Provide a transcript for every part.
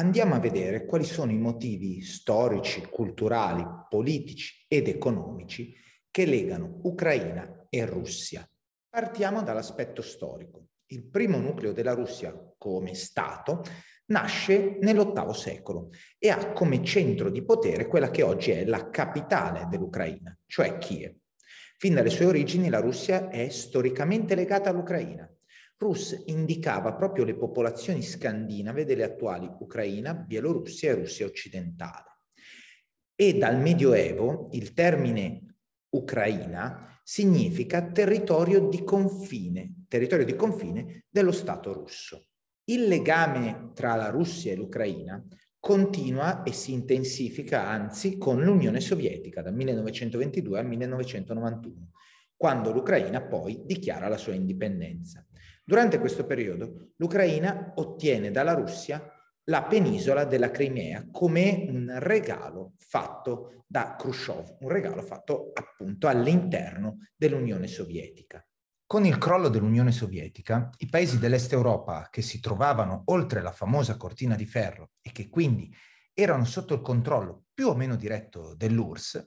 andiamo a vedere quali sono i motivi storici, culturali, politici ed economici che legano Ucraina e Russia. Partiamo dall'aspetto storico. Il primo nucleo della Russia come Stato nasce nell'VIII secolo e ha come centro di potere quella che oggi è la capitale dell'Ucraina, cioè Kiev. Fin dalle sue origini la Russia è storicamente legata all'Ucraina Rus indicava proprio le popolazioni scandinave delle attuali Ucraina, Bielorussia e Russia occidentale. E dal Medioevo il termine Ucraina significa territorio di confine, territorio di confine dello Stato russo. Il legame tra la Russia e l'Ucraina continua e si intensifica anzi con l'Unione Sovietica dal 1922 al 1991, quando l'Ucraina poi dichiara la sua indipendenza. Durante questo periodo l'Ucraina ottiene dalla Russia la penisola della Crimea come un regalo fatto da Khrushchev, un regalo fatto appunto all'interno dell'Unione Sovietica. Con il crollo dell'Unione Sovietica, i paesi dell'Est Europa che si trovavano oltre la famosa cortina di ferro e che quindi erano sotto il controllo più o meno diretto dell'URSS,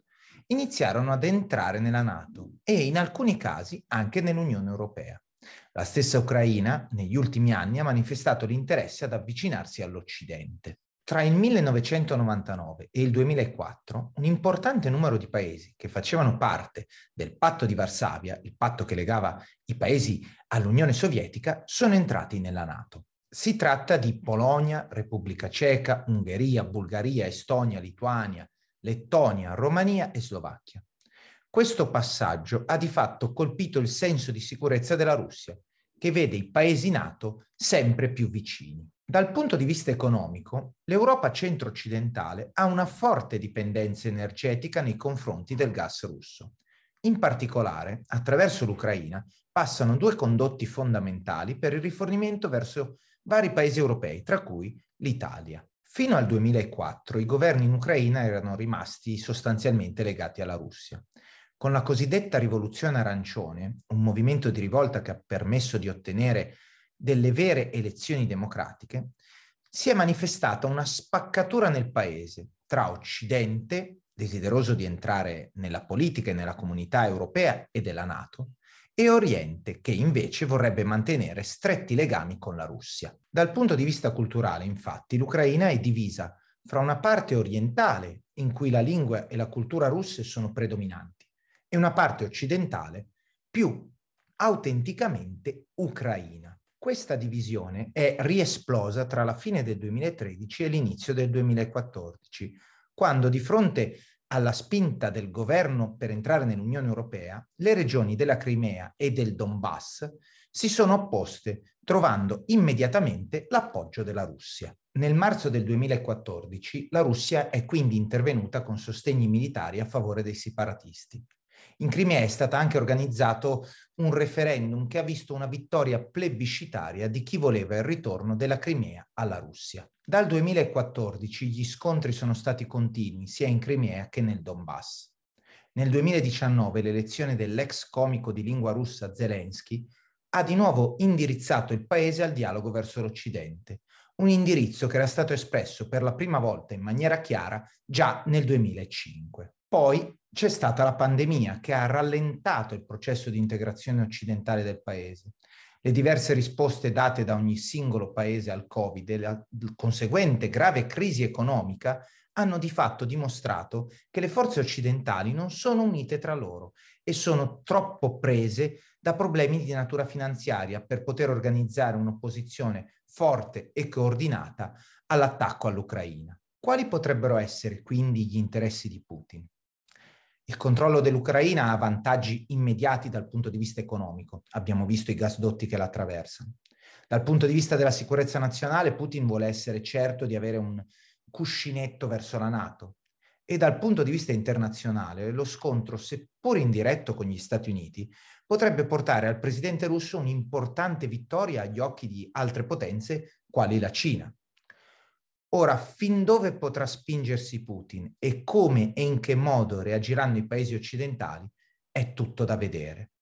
iniziarono ad entrare nella Nato e in alcuni casi anche nell'Unione Europea. La stessa Ucraina, negli ultimi anni, ha manifestato l'interesse ad avvicinarsi all'Occidente. Tra il 1999 e il 2004, un importante numero di paesi che facevano parte del patto di Varsavia, il patto che legava i paesi all'Unione Sovietica, sono entrati nella Nato. Si tratta di Polonia, Repubblica Ceca, Ungheria, Bulgaria, Estonia, Lituania, Lettonia, Romania e Slovacchia. Questo passaggio ha di fatto colpito il senso di sicurezza della Russia, che vede i paesi NATO sempre più vicini. Dal punto di vista economico, l'Europa centro-occidentale ha una forte dipendenza energetica nei confronti del gas russo. In particolare, attraverso l'Ucraina passano due condotti fondamentali per il rifornimento verso vari paesi europei, tra cui l'Italia. Fino al 2004 i governi in Ucraina erano rimasti sostanzialmente legati alla Russia. Con la cosiddetta rivoluzione arancione, un movimento di rivolta che ha permesso di ottenere delle vere elezioni democratiche, si è manifestata una spaccatura nel paese tra Occidente, desideroso di entrare nella politica e nella comunità europea e della Nato, e Oriente, che invece vorrebbe mantenere stretti legami con la Russia. Dal punto di vista culturale, infatti, l'Ucraina è divisa fra una parte orientale, in cui la lingua e la cultura russe sono predominanti, e una parte occidentale più autenticamente ucraina. Questa divisione è riesplosa tra la fine del 2013 e l'inizio del 2014, quando di fronte alla spinta del governo per entrare nell'Unione Europea, le regioni della Crimea e del Donbass si sono opposte, trovando immediatamente l'appoggio della Russia. Nel marzo del 2014 la Russia è quindi intervenuta con sostegni militari a favore dei separatisti. In Crimea è stato anche organizzato un referendum che ha visto una vittoria plebiscitaria di chi voleva il ritorno della Crimea alla Russia. Dal 2014 gli scontri sono stati continui sia in Crimea che nel Donbass. Nel 2019 l'elezione dell'ex comico di lingua russa Zelensky ha di nuovo indirizzato il paese al dialogo verso l'Occidente, un indirizzo che era stato espresso per la prima volta in maniera chiara già nel 2005. Poi c'è stata la pandemia che ha rallentato il processo di integrazione occidentale del paese. Le diverse risposte date da ogni singolo paese al Covid e la conseguente grave crisi economica hanno di fatto dimostrato che le forze occidentali non sono unite tra loro e sono troppo prese da problemi di natura finanziaria per poter organizzare un'opposizione forte e coordinata all'attacco all'Ucraina. Quali potrebbero essere quindi gli interessi di Putin? Il controllo dell'Ucraina ha vantaggi immediati dal punto di vista economico. Abbiamo visto i gasdotti che la attraversano. Dal punto di vista della sicurezza nazionale, Putin vuole essere certo di avere un cuscinetto verso la Nato. E dal punto di vista internazionale, lo scontro, seppur indiretto con gli Stati Uniti, potrebbe portare al presidente russo un'importante vittoria agli occhi di altre potenze, quali la Cina. Ora, fin dove potrà spingersi Putin e come e in che modo reagiranno i paesi occidentali è tutto da vedere.